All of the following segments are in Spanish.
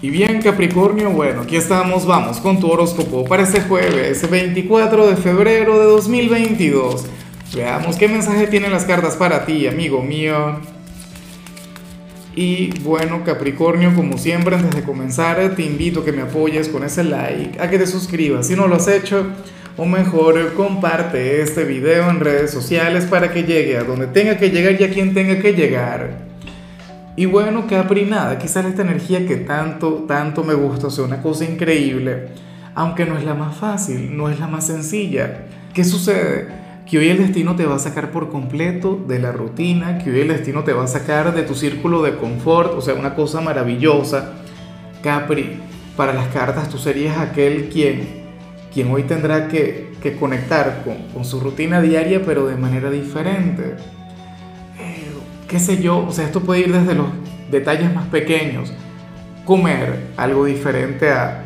Y bien Capricornio, bueno, aquí estamos, vamos con tu horóscopo para este jueves 24 de febrero de 2022. Veamos qué mensaje tienen las cartas para ti, amigo mío. Y bueno Capricornio, como siempre, antes de comenzar, te invito a que me apoyes con ese like, a que te suscribas si no lo has hecho, o mejor, comparte este video en redes sociales para que llegue a donde tenga que llegar y a quien tenga que llegar. Y bueno, Capri, nada, quizás esta energía que tanto, tanto me gusta, sea, una cosa increíble, aunque no es la más fácil, no es la más sencilla. ¿Qué sucede? Que hoy el destino te va a sacar por completo de la rutina, que hoy el destino te va a sacar de tu círculo de confort, o sea, una cosa maravillosa. Capri, para las cartas tú serías aquel quien, quien hoy tendrá que, que conectar con, con su rutina diaria, pero de manera diferente qué sé yo, o sea, esto puede ir desde los detalles más pequeños, comer algo diferente a,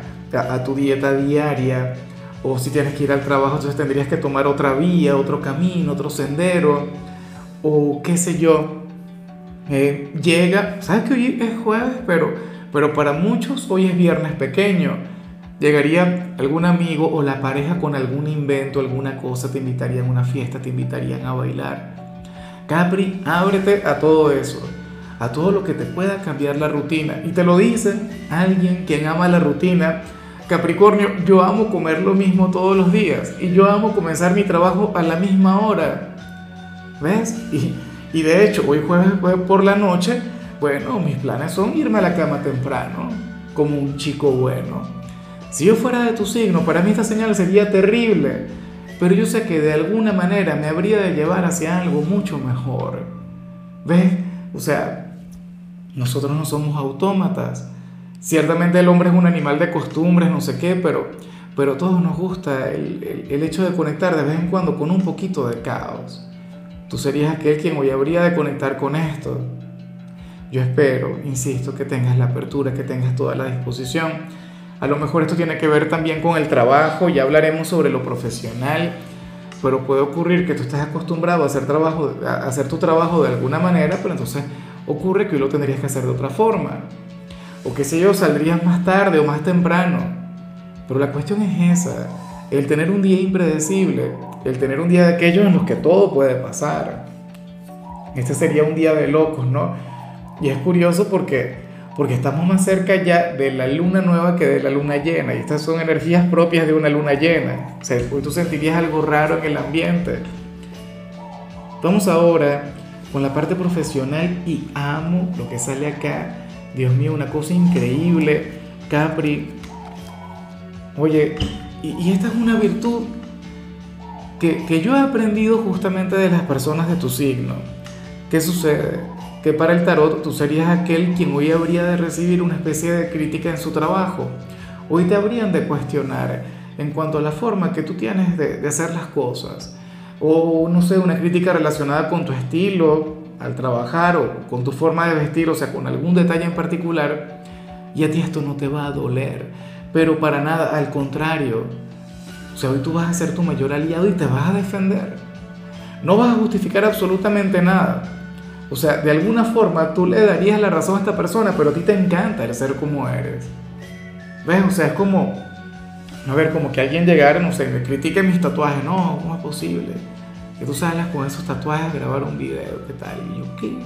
tu dieta diaria, o si tienes que ir al trabajo, entonces tendrías que tomar otra vía, otro camino, otro sendero, o qué sé yo. Eh, llega, sabes que hoy es jueves, pero, pero para muchos hoy es viernes pequeño. Llegaría algún amigo o la pareja con algún invento, alguna cosa, te invitarían a una fiesta, te invitarían a bailar. Capri, ábrete a todo eso, a todo lo que te pueda cambiar la rutina. Y te lo dice alguien quien ama la rutina. Capricornio, yo amo comer lo mismo todos los días y yo amo comenzar mi trabajo a la misma hora. ¿Ves? Y, de hecho, hoy jueves, jueves por la noche, bueno, mis planes son irme a la cama temprano, como un chico bueno. Si yo fuera de tu signo, para mí esta señal sería terrible pero yo sé que de alguna manera me habría de llevar hacia algo mucho mejor. ¿Ves? O sea, nosotros no somos autómatas. Ciertamente el hombre es un animal de costumbres, no sé qué, pero, pero a todos nos gusta el, el, hecho de conectar de vez en cuando con un poquito de caos. Tú serías aquel quien hoy habría de conectar con esto. Yo espero, insisto, que tengas la apertura, que tengas toda la disposición a lo mejor esto tiene que ver también con el trabajo, ya hablaremos sobre lo profesional, pero puede ocurrir que tú estés acostumbrado a hacer, trabajo, a hacer tu trabajo de alguna manera, pero entonces ocurre que hoy lo tendrías que hacer de otra forma. O qué sé yo, saldrías más tarde o más temprano. Pero la cuestión es esa, el tener un día impredecible, el tener un día de aquellos en los que todo puede pasar. Este sería un día de locos, ¿no? Y es curioso porque porque estamos más cerca ya de la luna nueva que de la luna llena, y estas son energías propias de una luna llena. O sea, tú sentirías algo raro en el ambiente. Vamos ahora con la parte profesional y amo lo que sale acá. Dios mío, una cosa increíble. Capri. Oye, y, esta es una virtud que, que yo he aprendido justamente de las personas de tu signo. ¿Qué sucede? Que para el tarot tú serías aquel quien hoy habría de recibir una especie de crítica en su trabajo. Hoy te habrían de cuestionar en cuanto a la forma que tú tienes de, hacer las cosas. O no sé, una crítica relacionada con tu estilo al trabajar o con tu forma de vestir, o sea, con algún detalle en particular. Y a ti esto no te va a doler. Pero para nada, al contrario. O sea, hoy tú vas a ser tu mayor aliado y te vas a defender. No vas a justificar absolutamente nada o sea, de alguna forma tú le darías la razón a esta persona, pero a ti te encanta el ser como eres. ¿Ves? O sea, es como, a ver, como que alguien llegara, no sé, me critique mis tatuajes. No, ¿cómo es posible? Que tú salgas con esos tatuajes a grabar un video, ¿qué tal? Y yo, ¿qué?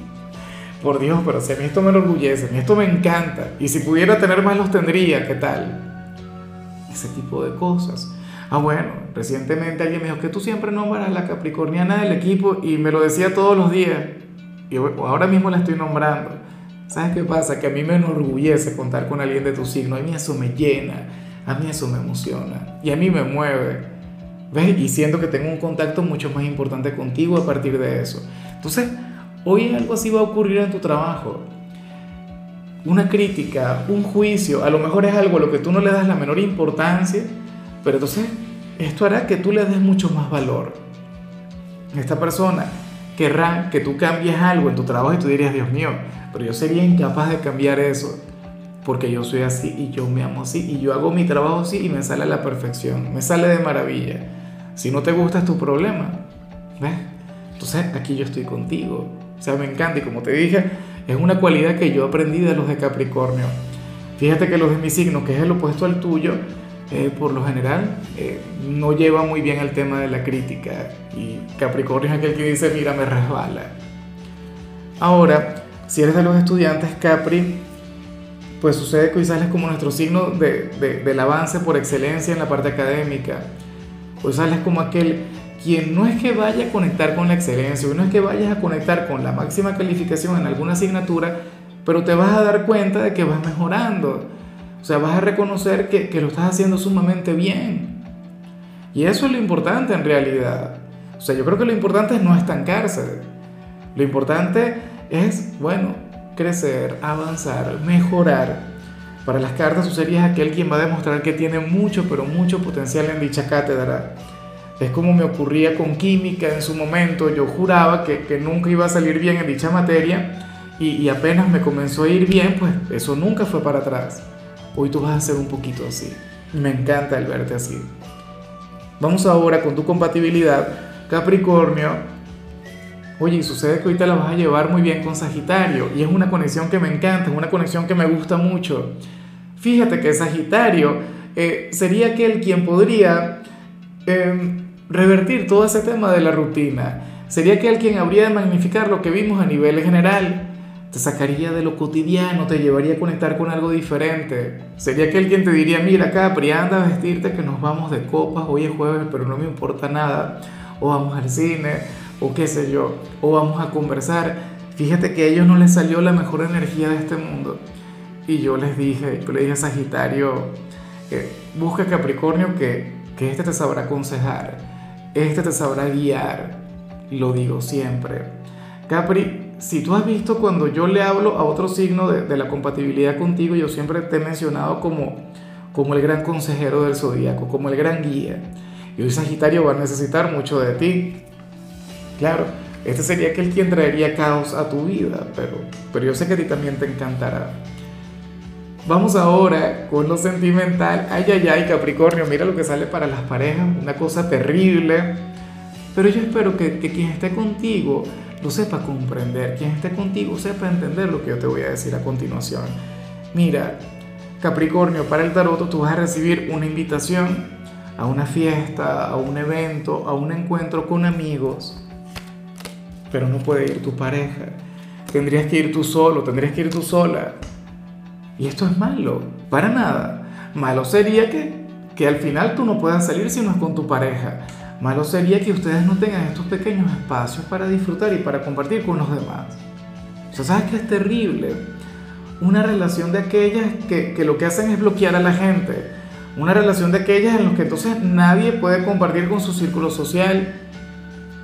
Por Dios, pero si a mí esto me enorgullece, a mí esto me encanta. Y si pudiera tener más, los tendría, ¿qué tal? Ese tipo de cosas. Ah, bueno, recientemente alguien me dijo que tú siempre nombras a la capricorniana del equipo y me lo decía todos los días y ahora mismo la estoy nombrando. ¿Sabes qué pasa? Que a mí me enorgullece contar con alguien de tu signo. A mí eso me llena, a mí eso me emociona y a mí me mueve. ¿Ves? Y siento que tengo un contacto mucho más importante contigo a partir de eso. Entonces, hoy algo así va a ocurrir en tu trabajo. Una crítica, un juicio, a lo mejor es algo a lo que tú no le das la menor importancia, pero entonces esto hará que tú le des mucho más valor. Esta persona querrá que tú cambies algo en tu trabajo y tú dirías, Dios mío, pero yo sería incapaz de cambiar eso, porque yo soy así y yo me amo así y yo hago mi trabajo así y me sale a la perfección, me sale de maravilla. Si no te gusta es tu problema, ¿ves? Entonces aquí yo estoy contigo, o sea, me encanta y como te dije, es una cualidad que yo aprendí de los de Capricornio. Fíjate que los de mi signo, que es el opuesto al tuyo, eh, por lo general eh, no lleva muy bien el tema de la crítica y Capricornio es aquel que dice, mira, me resbala. Ahora, si eres de los estudiantes Capri, pues sucede que hoy sales como nuestro signo de, del avance por excelencia en la parte académica. Hoy sales como aquel quien no es que vaya a conectar con la excelencia, no es que vayas a conectar con la máxima calificación en alguna asignatura, pero te vas a dar cuenta de que vas mejorando. O sea, vas a reconocer que, que lo estás haciendo sumamente bien. Y eso es lo importante en realidad. O sea, yo creo que lo importante es no estancarse. Lo importante es, bueno, crecer, avanzar, mejorar. Para las cartas tú serías aquel quien va a demostrar que tiene mucho, pero mucho potencial en dicha cátedra. Es como me ocurría con química en su momento, yo juraba que, que nunca iba a salir bien en dicha materia y, apenas me comenzó a ir bien, pues eso nunca fue para atrás. Hoy tú vas a ser un poquito así. Me encanta el verte así. Vamos ahora con tu compatibilidad, Capricornio Oye, sucede que ahorita la vas a llevar muy bien con Sagitario y es una conexión que me encanta, es una conexión que me gusta mucho. Fíjate que Sagitario eh, sería aquel quien podría em, revertir todo ese tema de la rutina. Sería aquel quien habría de magnificar lo que vimos a nivel general. Te sacaría de lo cotidiano, te llevaría a conectar con algo diferente. Sería aquel quien te diría, mira Capri, anda a vestirte que nos vamos de copas, hoy es jueves, pero no me importa nada. O vamos al cine o qué sé yo, o vamos a conversar. Fíjate que a ellos no les salió la mejor energía de este mundo. Y yo les dije, yo le dije a Sagitario, busca Capricornio que, que este te sabrá aconsejar, este te sabrá guiar. Lo digo siempre. Capri, si tú has visto cuando yo le hablo a otro signo de, de la compatibilidad contigo, yo siempre te he mencionado como, como el gran consejero del zodíaco, como el gran guía. Y hoy Sagitario va a necesitar mucho de ti. Claro, este sería aquel quien traería caos a tu vida, pero, pero yo sé que a ti también te encantará. Vamos ahora con lo sentimental. Ay, ay, ay, Capricornio, mira lo que sale para las parejas, una cosa terrible. Pero yo espero que, que quien esté contigo lo sepa comprender, quien esté contigo sepa entender lo que yo te voy a decir a continuación. Mira, Capricornio, para el tarot tú vas a recibir una invitación a una fiesta, a un evento, a un encuentro con amigos pero no puede ir tu pareja. Tendrías que ir tú solo, tendrías que ir tú sola. Y esto es malo, para nada. Malo sería que, que al final tú no puedas salir si no es con tu pareja. Malo sería que ustedes no tengan estos pequeños espacios para disfrutar y para compartir con los demás. O sea, ¿sabes qué es terrible? Una relación de aquellas que, que lo que hacen es bloquear a la gente. Una relación de aquellas en las que entonces nadie puede compartir con su círculo social.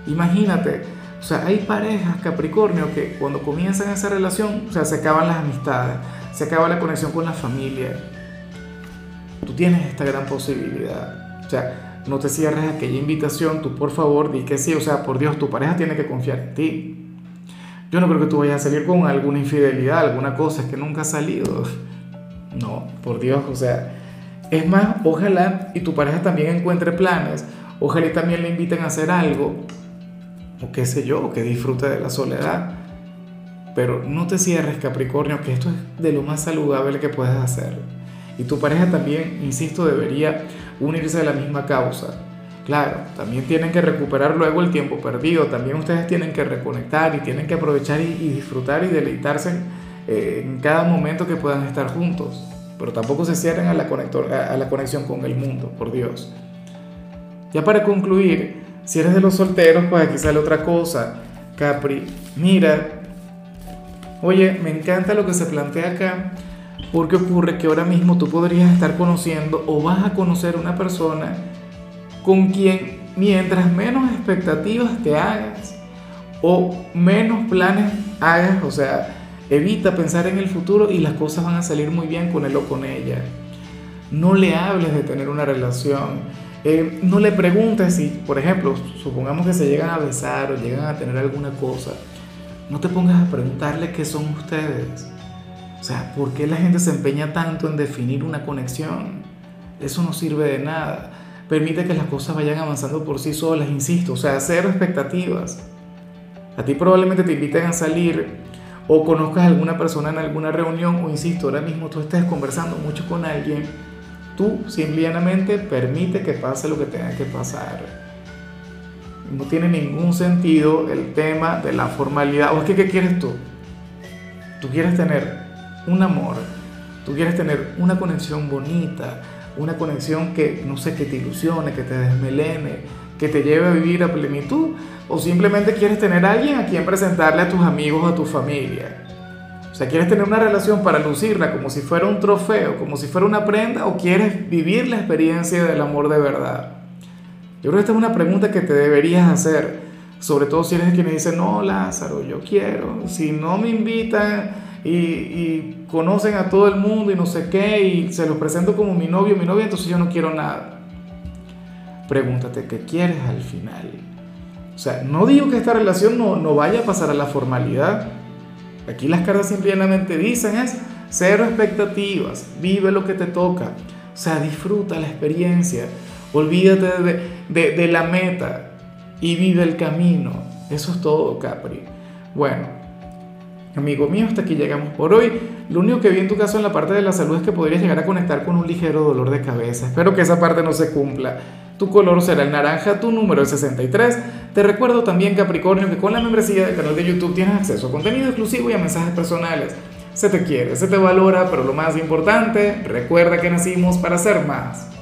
Imagínate, o sea, hay parejas Capricornio que cuando comienzan esa relación, o sea, se acaban las amistades, se acaba la conexión con la familia. Tú tienes esta gran posibilidad. O sea, no te cierres aquella invitación, tú por favor di que sí, o sea, por Dios, tu pareja tiene que confiar en ti. Yo no creo que tú vayas a salir con alguna infidelidad, alguna cosa que nunca ha salido. No, por Dios, o sea, es más, ojalá y tu pareja también encuentre planes, ojalá y también le inviten a hacer algo o qué sé yo, que disfrute de la soledad. Pero no te cierres, Capricornio, que esto es de lo más saludable que puedes hacer. Y tu pareja también, insisto, debería unirse a la misma causa. Claro, también tienen que recuperar luego el tiempo perdido, también ustedes tienen que reconectar y tienen que aprovechar y, disfrutar y deleitarse eh, en cada momento que puedan estar juntos. Pero tampoco se cierren a la, conexión con el mundo, por Dios. Ya para concluir, si eres de los solteros, pues aquí sale otra cosa. Capri, mira, oye, me encanta lo que se plantea acá, porque ocurre que ahora mismo tú podrías estar conociendo o vas a conocer una persona con quien mientras menos expectativas te hagas o menos planes hagas, o sea, evita pensar en el futuro y las cosas van a salir muy bien con él o con ella. No le hables de tener una relación eh, no le preguntes si, por ejemplo, supongamos que se llegan a besar o llegan a tener alguna cosa, no te pongas a preguntarle qué son ustedes. O sea, ¿por qué la gente se empeña tanto en definir una conexión? Eso no sirve de nada. Permite que las cosas vayan avanzando por sí solas, insisto. O sea, cero expectativas. A ti probablemente te inviten a salir o conozcas a alguna persona en alguna reunión o insisto, ahora mismo tú estés conversando mucho con alguien, tú simplemente permite que pase lo que tenga que pasar. No tiene ningún sentido el tema de la formalidad. ¿O es que qué quieres tú? Tú quieres tener un amor, tú quieres tener una conexión bonita, una conexión que, no sé, que te ilusione, que te desmelene, que te lleve a vivir a plenitud, o simplemente quieres tener a alguien a quien presentarle a tus amigos, a tu familia. O sea, ¿quieres tener una relación para lucirla como si fuera un trofeo, como si fuera una prenda, o quieres vivir la experiencia del amor de verdad? Yo creo que esta es una pregunta que te deberías hacer, sobre todo si eres quien dice, no, Lázaro, yo quiero, si no me invitan y, y conocen a todo el mundo y no sé qué, y se los presento como mi novio, mi novia, entonces yo no quiero nada. Pregúntate qué quieres al final. O sea, no digo que esta relación no, no vaya a pasar a la formalidad. Aquí las cartas simplemente dicen es cero expectativas, vive lo que te toca. O sea, disfruta la experiencia, olvídate de, de, de la meta y vive el camino. Eso es todo, Capri. Bueno, amigo mío, hasta aquí llegamos por hoy. Lo único que vi en tu caso en la parte de la salud es que podrías llegar a conectar con un ligero dolor de cabeza. Espero que esa parte no se cumpla. Tu color será el naranja, tu número es 63. Te recuerdo también, Capricornio, que con la membresía del canal de YouTube tienes acceso a contenido exclusivo y a mensajes personales. Se te quiere, se te valora, pero lo más importante, recuerda que nacimos para ser más.